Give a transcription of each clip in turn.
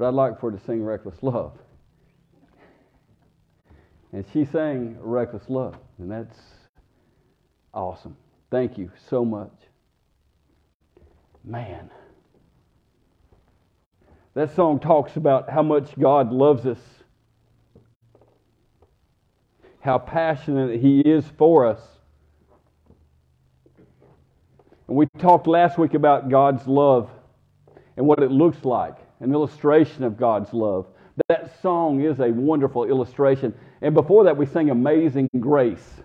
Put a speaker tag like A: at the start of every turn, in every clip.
A: but I'd like for her to sing Reckless Love. And she sang Reckless Love, and that's awesome. Thank you so much. Man. That song talks about how much God loves us, how passionate He is for us. And we talked last week about God's love and what it looks like, an illustration of God's love. That song is a wonderful illustration. And before that, we sang Amazing Grace.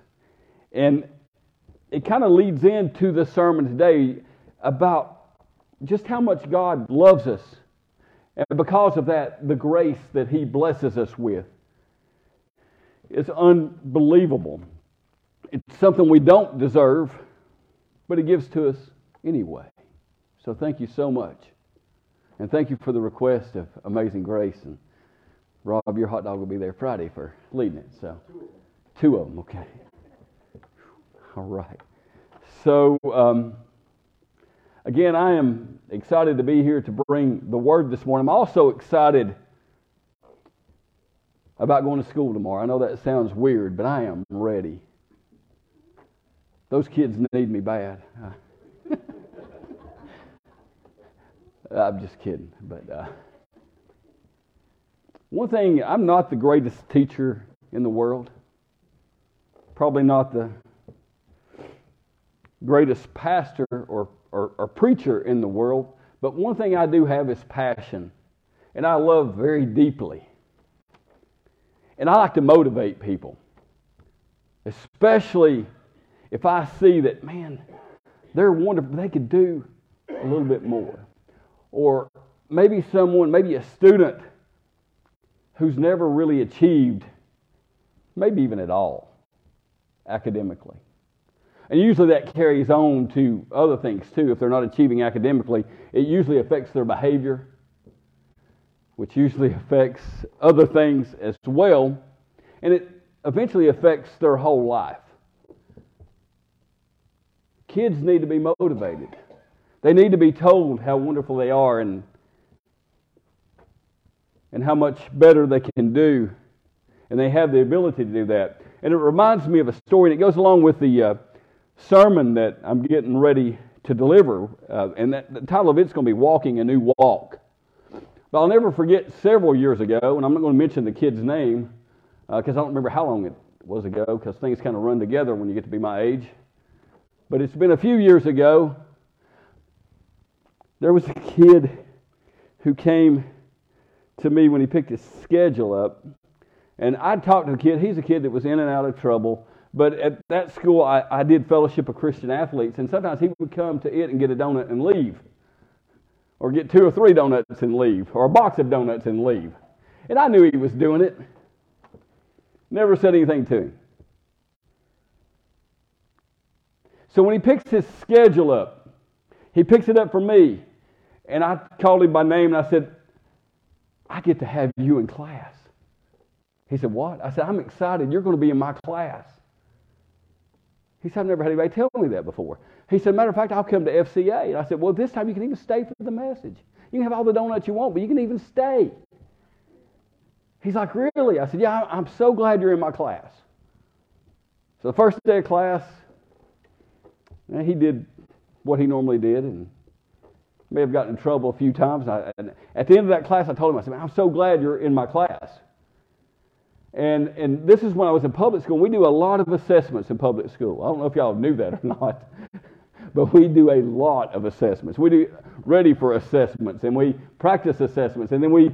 A: And it kind of leads into the sermon today about just how much God loves us. And because of that, the grace that He blesses us with is unbelievable. It's something we don't deserve, but He gives to us anyway. So thank you so much. And thank you for the request of Amazing Grace. And Rob, your hot dog will be there Friday for leading it. So two of them, okay. All right. So, um, again, I am excited to be here to bring the word this morning. I'm also excited about going to school tomorrow. I know that sounds weird, but I am ready. Those kids need me bad. I'm just kidding. But uh, one thing, I'm not the greatest teacher in the world. Probably not the greatest pastor or, or, or preacher in the world. But one thing I do have is passion. And I love very deeply. And I like to motivate people. Especially if I see that, man, they're wonderful. They could do a little bit more. Or maybe someone, maybe a student who's never really achieved, maybe even at all, academically. And usually that carries on to other things too. If they're not achieving academically, it usually affects their behavior, which usually affects other things as well. And it eventually affects their whole life. Kids need to be motivated. They need to be told how wonderful they are and, and how much better they can do. And they have the ability to do that. And it reminds me of a story, it goes along with the. Uh, sermon that I'm getting ready to deliver, uh, and that, the title of it's going to be Walking a New Walk. But I'll never forget several years ago, and I'm not going to mention the kid's name because uh, I don't remember how long it was ago because things kind of run together when you get to be my age. But it's been a few years ago. There was a kid who came to me when he picked his schedule up, and I talked to the kid. He's a kid that was in and out of trouble. But at that school, I, I did Fellowship of Christian Athletes, and sometimes he would come to it and get a donut and leave, or get two or three donuts and leave, or a box of donuts and leave. And I knew he was doing it. Never said anything to him. So when he picks his schedule up, he picks it up for me, and I called him by name and I said, I get to have you in class. He said, What? I said, I'm excited. You're going to be in my class. He said, I've never had anybody tell me that before. He said, matter of fact, I'll come to FCA. And I said, well, this time you can even stay for the message. You can have all the donuts you want, but you can even stay. He's like, really? I said, yeah, I'm so glad you're in my class. So the first day of class, eh, he did what he normally did and may have gotten in trouble a few times. And at the end of that class, I told him, I said, I'm so glad you're in my class. And, and this is when I was in public school. We do a lot of assessments in public school. I don't know if y'all knew that or not, but we do a lot of assessments. We do ready for assessments, and we practice assessments, and then we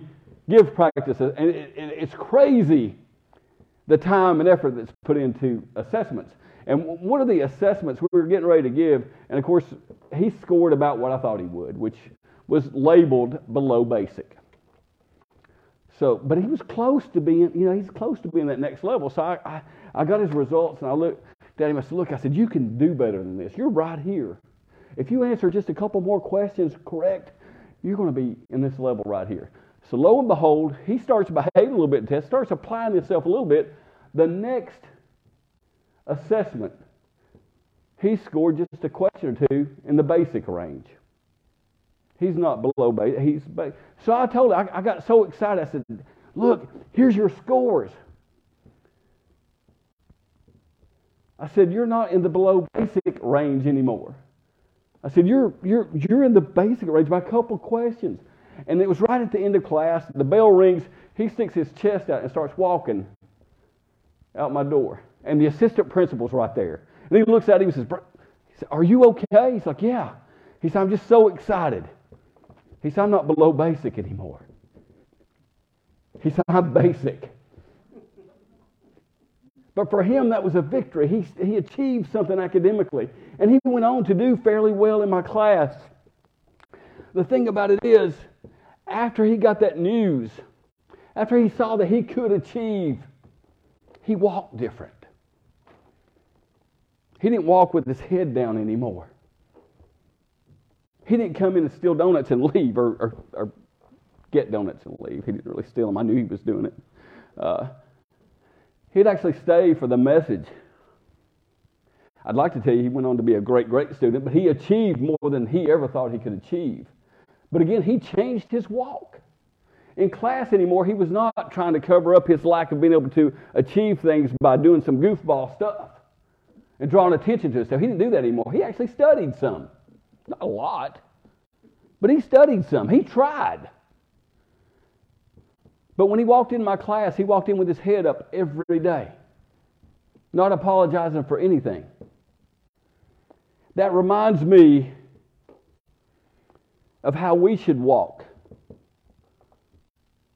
A: give practices. And it, it, it's crazy the time and effort that's put into assessments. And one of the assessments we were getting ready to give, and of course, he scored about what I thought he would, which was labeled below basic. So, but he was close to being, you know, he's close to being that next level. So I, I, I got his results and I looked at him. I said, look, I said, you can do better than this. You're right here. If you answer just a couple more questions correct, you're going to be in this level right here. So lo and behold, he starts behaving a little bit in test, starts applying himself a little bit. The next assessment, he scored just a question or two in the basic range. He's not below base. He's base. So I told him, I, I got so excited. I said, Look, here's your scores. I said, You're not in the below basic range anymore. I said, You're, you're, you're in the basic range by a couple questions. And it was right at the end of class. The bell rings. He sticks his chest out and starts walking out my door. And the assistant principal's right there. And he looks at him and says, said, Are you okay? He's like, Yeah. He said, I'm just so excited. He said, I'm not below basic anymore. He said, I'm basic. But for him, that was a victory. He, he achieved something academically. And he went on to do fairly well in my class. The thing about it is, after he got that news, after he saw that he could achieve, he walked different. He didn't walk with his head down anymore. He didn't come in and steal donuts and leave, or, or, or get donuts and leave. He didn't really steal them. I knew he was doing it. Uh, he'd actually stay for the message. I'd like to tell you he went on to be a great, great student, but he achieved more than he ever thought he could achieve. But again, he changed his walk. In class anymore, he was not trying to cover up his lack of being able to achieve things by doing some goofball stuff and drawing attention to himself. He didn't do that anymore. He actually studied some. Not a lot, but he studied some. He tried. But when he walked in my class, he walked in with his head up every day, not apologizing for anything. That reminds me of how we should walk.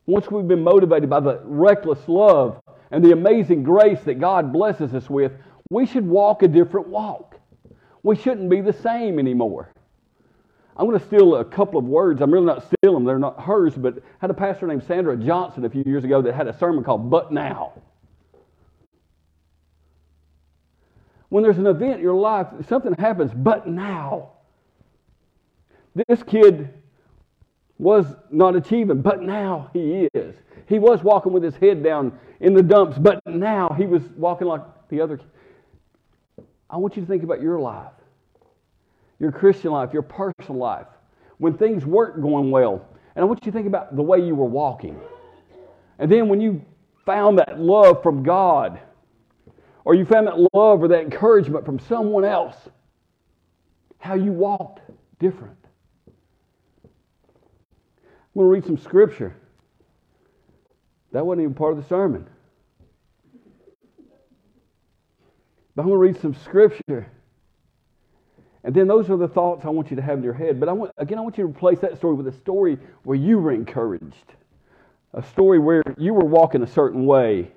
A: Once we've been motivated by the reckless love and the amazing grace that God blesses us with, we should walk a different walk. We shouldn't be the same anymore. I'm going to steal a couple of words. I'm really not stealing them, they're not hers, but I had a pastor named Sandra Johnson a few years ago that had a sermon called But Now. When there's an event in your life, something happens, but now. This kid was not achieving, but now he is. He was walking with his head down in the dumps, but now he was walking like the other. I want you to think about your life, your Christian life, your personal life, when things weren't going well. And I want you to think about the way you were walking. And then when you found that love from God, or you found that love or that encouragement from someone else, how you walked different. I'm going to read some scripture. That wasn't even part of the sermon. But I'm going to read some scripture. And then those are the thoughts I want you to have in your head. But I want, again, I want you to replace that story with a story where you were encouraged, a story where you were walking a certain way,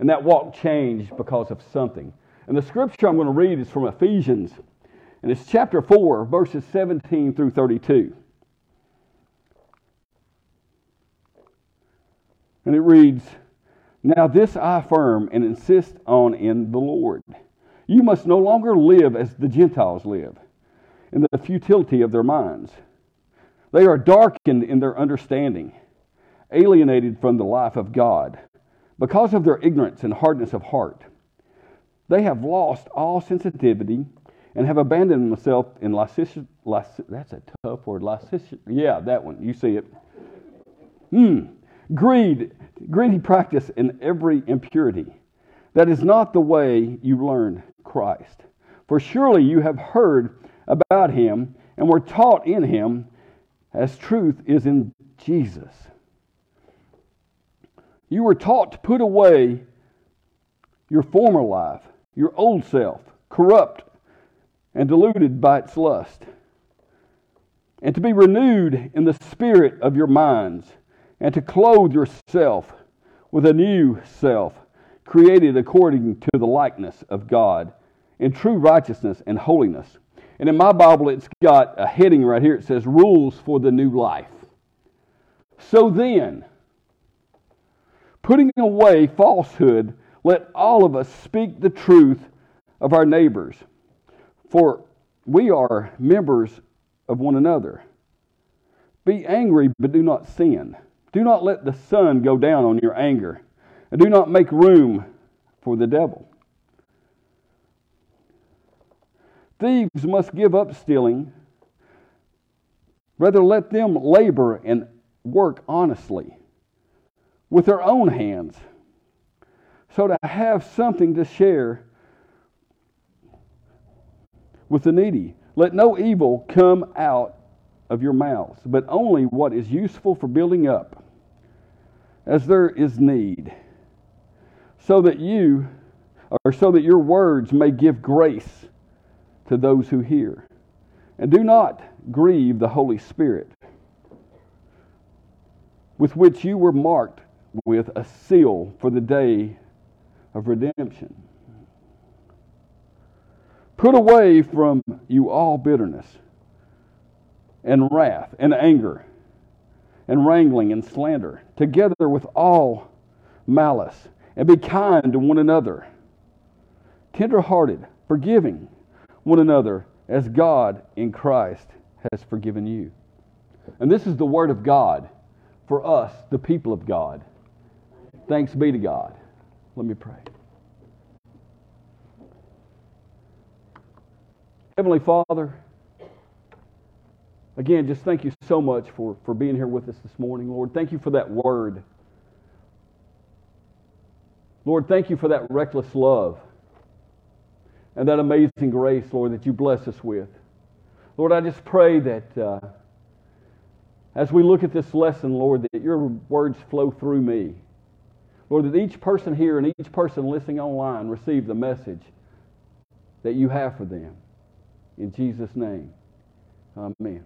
A: and that walk changed because of something. And the scripture I'm going to read is from Ephesians, and it's chapter 4, verses 17 through 32. And it reads, Now this I affirm and insist on in the Lord. You must no longer live as the Gentiles live, in the futility of their minds. They are darkened in their understanding, alienated from the life of God, because of their ignorance and hardness of heart. They have lost all sensitivity and have abandoned themselves in lascivious. that's a tough word. Lascivious. Yeah, that one. You see it. Hmm Greed, greedy practice in every impurity. That is not the way you learn Christ. For surely you have heard about him and were taught in him as truth is in Jesus. You were taught to put away your former life, your old self, corrupt and deluded by its lust, and to be renewed in the spirit of your minds and to clothe yourself with a new self, created according to the likeness of God, in true righteousness and holiness. And in my Bible, it's got a heading right here. It says, Rules for the New Life. So then, putting away falsehood, let all of us speak the truth of our neighbors, for we are members of one another. Be angry, but do not sin. Do not let the sun go down on your anger, and do not make room for the devil. Thieves must give up stealing. Rather, let them labor and work honestly with their own hands, so to have something to share with the needy. Let no evil come out of your mouths, but only what is useful for building up, as there is need, so that you, or so that your words may give grace to those who hear. And do not grieve the Holy Spirit, with which you were marked with a seal for the day of redemption. Put away from you all bitterness and wrath and anger and wrangling and slander, together with all malice, and be kind to one another, tenderhearted, forgiving one another as God in Christ has forgiven you. And this is the word of God for us, the people of God. Thanks be to God. Let me pray. Heavenly Father, again, just thank you so much for, for being here with us this morning, Lord. Thank you for that word. Lord, thank you for that reckless love and that amazing grace, Lord, that you bless us with. Lord, I just pray that uh, as we look at this lesson, Lord, that your words flow through me. Lord, that each person here and each person listening online receive the message that you have for them. In Jesus' name, amen.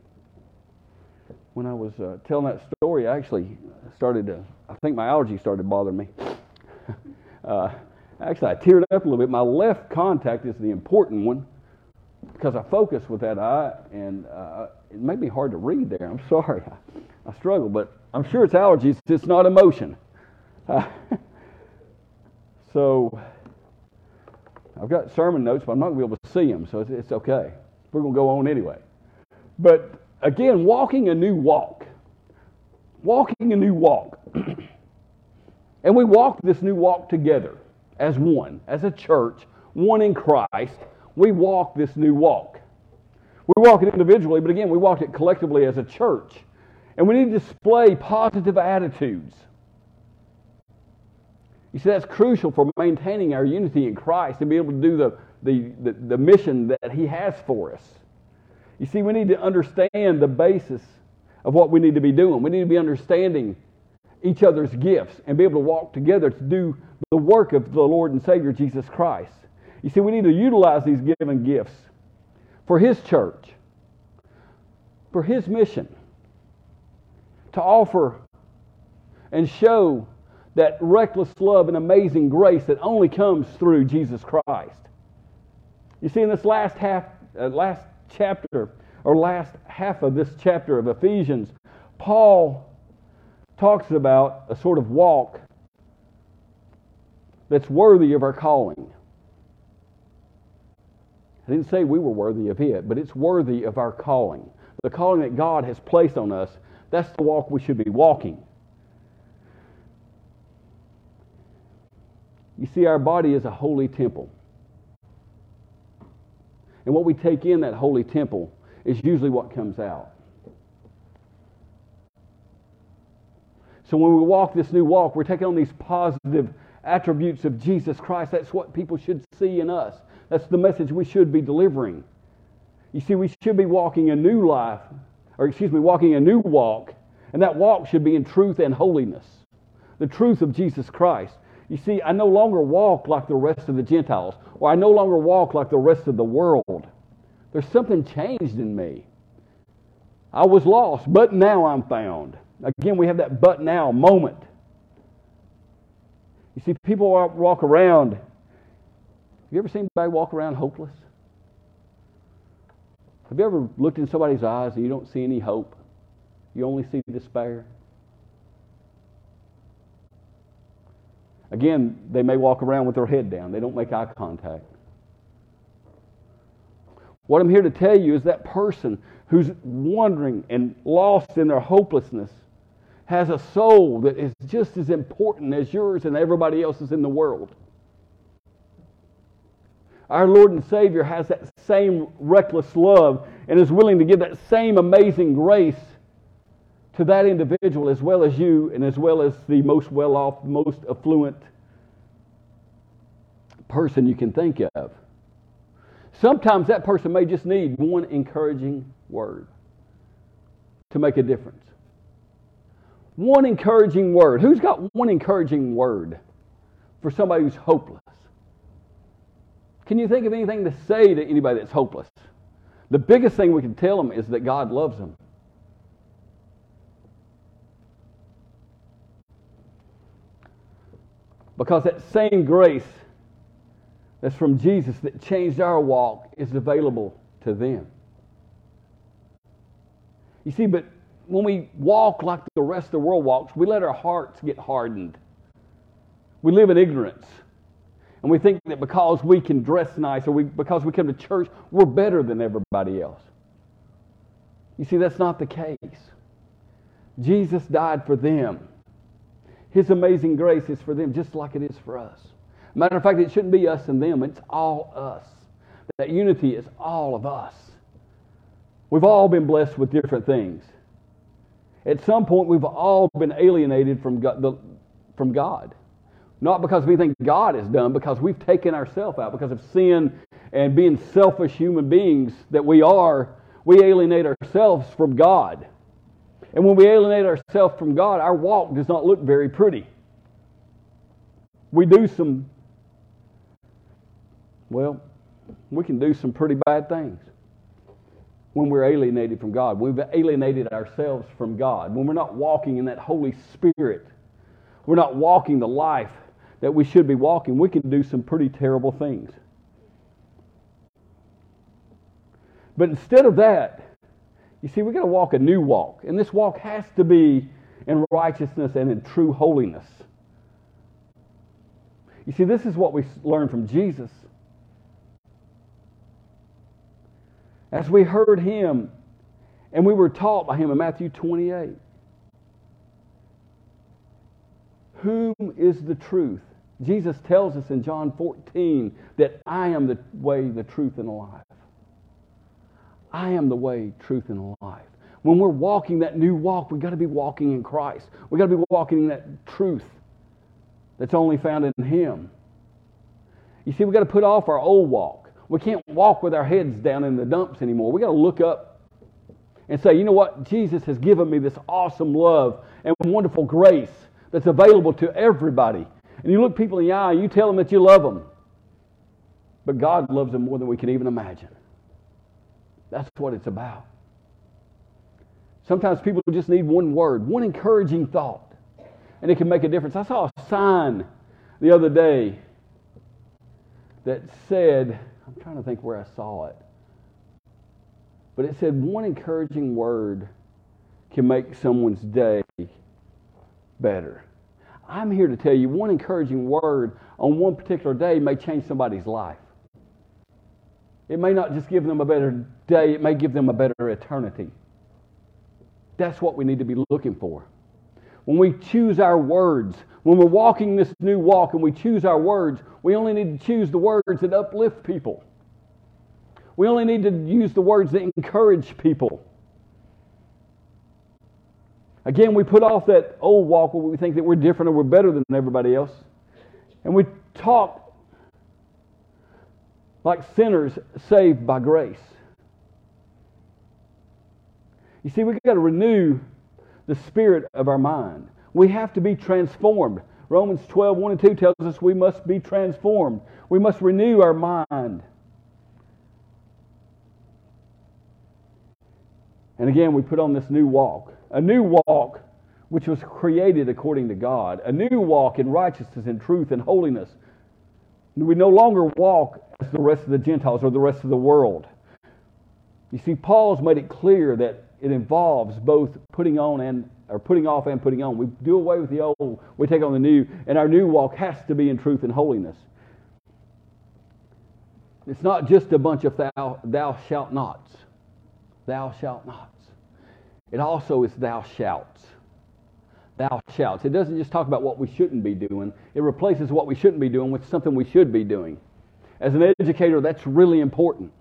A: When I was uh, telling that story, I actually started to, I think my allergy started bothering me. Uh, actually, I teared up a little bit. My left contact is the important one because I focus with that eye, and uh, it made me hard to read there. I'm sorry. I, I struggle, but I'm sure it's allergies. It's not emotion. Uh, so I've got sermon notes, but I'm not going to be able to see them, so it's, it's okay. We're going to go on anyway. But again, walking a new walk. Walking a new walk. and we walk this new walk together as one, as a church, one in Christ. We walk this new walk. We walk it individually, but again, we walk it collectively as a church. And we need to display positive attitudes. You see, that's crucial for maintaining our unity in Christ and be able to do the, the, the, the mission that He has for us. You see, we need to understand the basis of what we need to be doing. We need to be understanding each other's gifts and be able to walk together to do the work of the Lord and Savior Jesus Christ. You see, we need to utilize these given gifts for His church, for His mission, to offer and show that reckless love and amazing grace that only comes through Jesus Christ. You see, in this last half, uh, last chapter, or last half of this chapter of Ephesians, Paul talks about a sort of walk that's worthy of our calling. I didn't say we were worthy of it, but it's worthy of our calling. The calling that God has placed on us, that's the walk we should be walking. You see, our body is a holy temple. And what we take in that holy temple is usually what comes out. So when we walk this new walk, we're taking on these positive attributes of Jesus Christ. That's what people should see in us. That's the message we should be delivering. You see, we should be walking a new life, or excuse me, walking a new walk, and that walk should be in truth and holiness. The truth of Jesus Christ. You see, I no longer walk like the rest of the Gentiles, or I no longer walk like the rest of the world. There's something changed in me. I was lost, but now I'm found. Again, we have that but now moment. You see, people walk around. Have you ever seen anybody walk around hopeless? Have you ever looked in somebody's eyes and you don't see any hope? You only see despair? Again, they may walk around with their head down. They don't make eye contact. What I'm here to tell you is that person who's wandering and lost in their hopelessness has a soul that is just as important as yours and everybody else's in the world. Our Lord and Savior has that same reckless love and is willing to give that same amazing grace to that individual as well as you and as well as the most well off, most affluent person you can think of. Sometimes that person may just need one encouraging word to make a difference. One encouraging word. Who's got one encouraging word for somebody who's hopeless? Can you think of anything to say to anybody that's hopeless? The biggest thing we can tell them is that God loves them. Because that same grace that's from Jesus that changed our walk is available to them. You see, but when we walk like the rest of the world walks, we let our hearts get hardened. We live in ignorance. And we think that because we can dress nice or we, because we come to church, we're better than everybody else. You see, that's not the case. Jesus died for them. His amazing grace is for them just like it is for us. Matter of fact, it shouldn't be us and them, it's all us. That unity is all of us. We've all been blessed with different things. At some point, we've all been alienated from God, the, from God. Not because we think God is done, because we've taken ourselves out. Because of sin and being selfish human beings that we are, we alienate ourselves from God. And when we alienate ourselves from God, our walk does not look very pretty. We do some, well, we can do some pretty bad things when we're alienated from God. We've alienated ourselves from God. When we're not walking in that Holy Spirit, we're not walking the life that we should be walking, we can do some pretty terrible things. But instead of that, you see, we've got to walk a new walk. And this walk has to be in righteousness and in true holiness. You see, this is what we learn from Jesus. As we heard him and we were taught by him in Matthew 28. Whom is the truth? Jesus tells us in John 14 that I am the way, the truth, and the life. I am the way, truth, and life. When we're walking that new walk, we've got to be walking in Christ. We've got to be walking in that truth that's only found in Him. You see, we've got to put off our old walk. We can't walk with our heads down in the dumps anymore. We've got to look up and say, you know what? Jesus has given me this awesome love and wonderful grace that's available to everybody. And you look people in the eye, you tell them that you love them. But God loves them more than we can even imagine. That's what it's about. Sometimes people just need one word, one encouraging thought, and it can make a difference. I saw a sign the other day that said, I'm trying to think where I saw it, but it said, one encouraging word can make someone's day better. I'm here to tell you one encouraging word on one particular day may change somebody's life. It may not just give them a better day, it may give them a better eternity. That's what we need to be looking for. When we choose our words, when we're walking this new walk and we choose our words, we only need to choose the words that uplift people. We only need to use the words that encourage people. Again, we put off that old walk where we think that we're different or we're better than everybody else. And we talk like sinners saved by grace. You see, we've got to renew the spirit of our mind. We have to be transformed. Romans 12, 1 and 2 tells us we must be transformed. We must renew our mind. And again, we put on this new walk. A new walk which was created according to God. A new walk in righteousness and truth and holiness. We no longer walk as the rest of the Gentiles or the rest of the world. You see, Paul's made it clear that it involves both putting on and or putting off and putting on. We do away with the old, we take on the new, and our new walk has to be in truth and holiness. It's not just a bunch of thou, thou shalt nots. Thou shalt nots. It also is thou shalt. Thou shalt. It doesn't just talk about what we shouldn't be doing, it replaces what we shouldn't be doing with something we should be doing. As an educator, that's really important.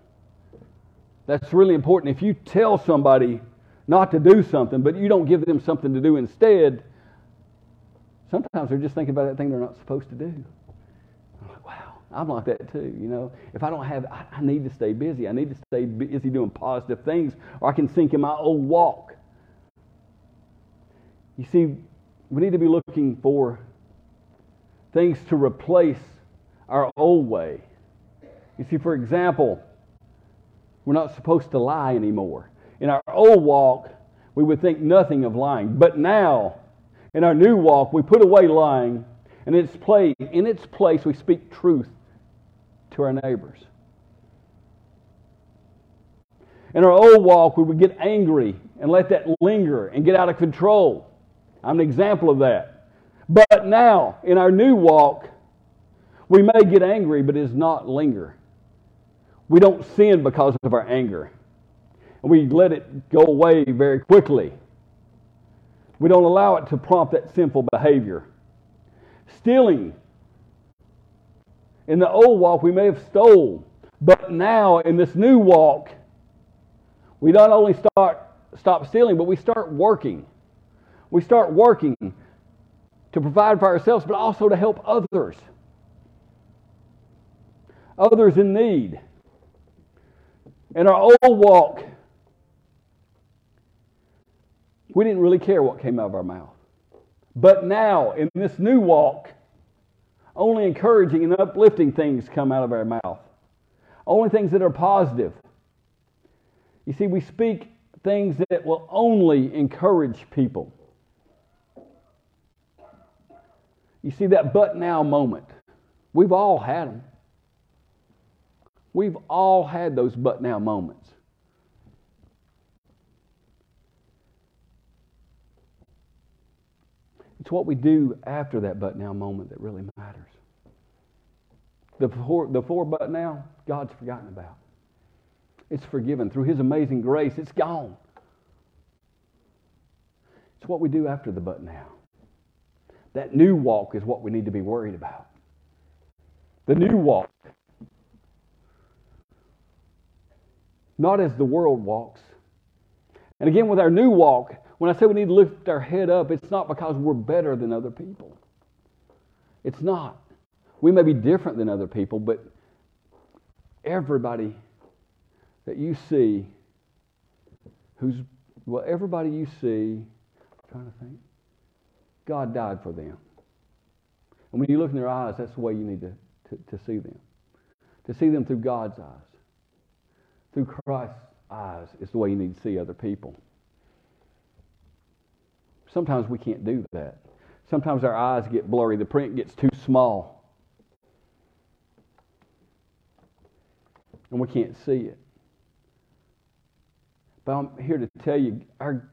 A: That's really important. If you tell somebody not to do something, but you don't give them something to do instead, sometimes they're just thinking about that thing they're not supposed to do. I'm like, wow, I'm like that too. You know, if I don't have, I, I need to stay busy. I need to stay busy doing positive things, or I can sink in my old walk. You see, we need to be looking for things to replace our old way. You see, for example, we're not supposed to lie anymore. In our old walk, we would think nothing of lying. But now, in our new walk, we put away lying, and in its place, in its place we speak truth to our neighbors. In our old walk, we would get angry and let that linger and get out of control. I'm an example of that. But now, in our new walk, we may get angry, but it does not linger. We don't sin because of our anger. We let it go away very quickly. We don't allow it to prompt that sinful behavior. Stealing. In the old walk, we may have stole, but now in this new walk, we not only start stop stealing, but we start working. We start working to provide for ourselves, but also to help others. Others in need. In our old walk, we didn't really care what came out of our mouth. But now, in this new walk, only encouraging and uplifting things come out of our mouth. Only things that are positive. You see, we speak things that will only encourage people. You see, that but now moment, we've all had them. We've all had those but now moments. It's what we do after that but now moment that really matters. The four, the four but now, God's forgotten about. It's forgiven. Through His amazing grace, it's gone. It's what we do after the but now. That new walk is what we need to be worried about. The new walk not as the world walks. And again, with our new walk, when I say we need to lift our head up, it's not because we're better than other people. It's not. We may be different than other people, but everybody that you see, who's, well, everybody you see, I'm trying to think, God died for them. And when you look in their eyes, that's the way you need to, to, to see them. To see them through God's eyes through Christ's eyes is the way you need to see other people. Sometimes we can't do that. Sometimes our eyes get blurry, the print gets too small. And we can't see it. But I'm here to tell you our,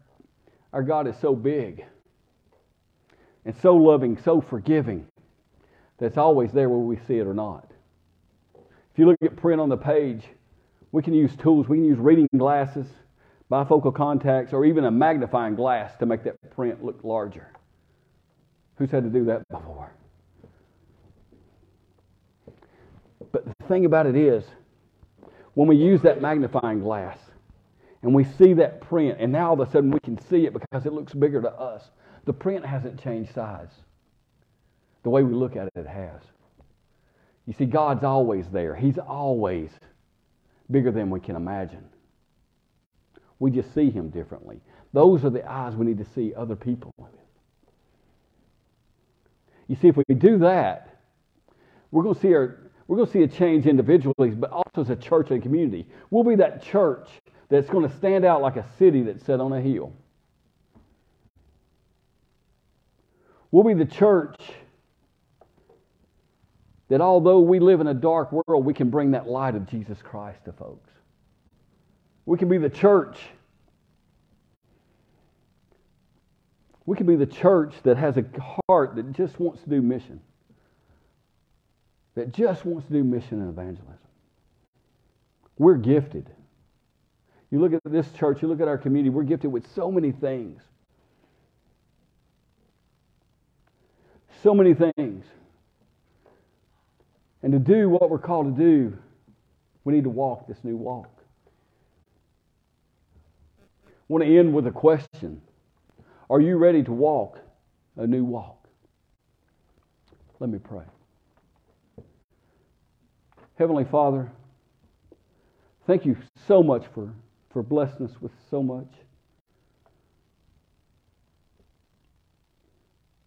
A: our God is so big and so loving, so forgiving, that it's always there whether we see it or not. If you look at print on the page, we can use tools. We can use reading glasses, bifocal contacts, or even a magnifying glass to make that print look larger. Who's had to do that before? But the thing about it is, when we use that magnifying glass and we see that print, and now all of a sudden we can see it because it looks bigger to us, the print hasn't changed size. The way we look at it, it has. You see, God's always there. He's always bigger than we can imagine. We just see him differently. Those are the eyes we need to see other people with. You see, if we do that, we're going to see our, we're going to see a change individually, but also as a church and community. We'll be that church that's going to stand out like a city that's set on a hill. We'll be the church that although we live in a dark world, we can bring that light of Jesus Christ to folks. We can be the church. We can be the church that has a heart that just wants to do mission, that just wants to do mission and evangelism. We're gifted. You look at this church, you look at our community, we're gifted with so many things. So many things. And to do what we're called to do, we need to walk this new walk. Want to end with a question Are you ready to walk a new walk? Let me pray. Heavenly Father, thank you so much for, for blessing us with so much.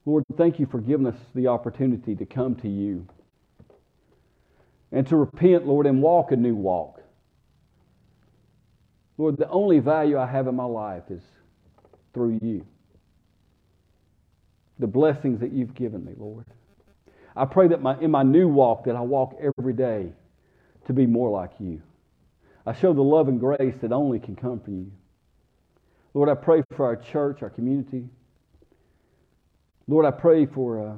A: Lord, thank you for giving us the opportunity to come to you and to repent, Lord, and walk a new walk. Lord, the only value I have in my life is through you. The blessings that you've given me, Lord. I pray that my, in my new walk that I walk every day to be more like you. I show the love and grace that only can come from you. Lord, I pray for our church, our community. Lord, I pray for uh,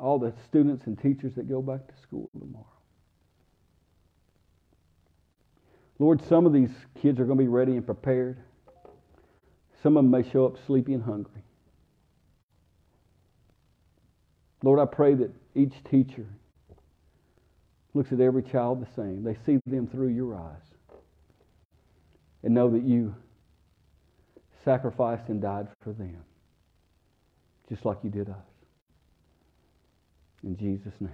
A: all the students and teachers that go back to school tomorrow. Lord, some of these kids are going to be ready and prepared. Some of them may show up sleepy and hungry. Lord, I pray that each teacher looks at every child the same. They see them through your eyes and know that you sacrificed and died for them, just like you did us. In Jesus' name,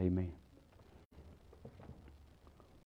A: amen.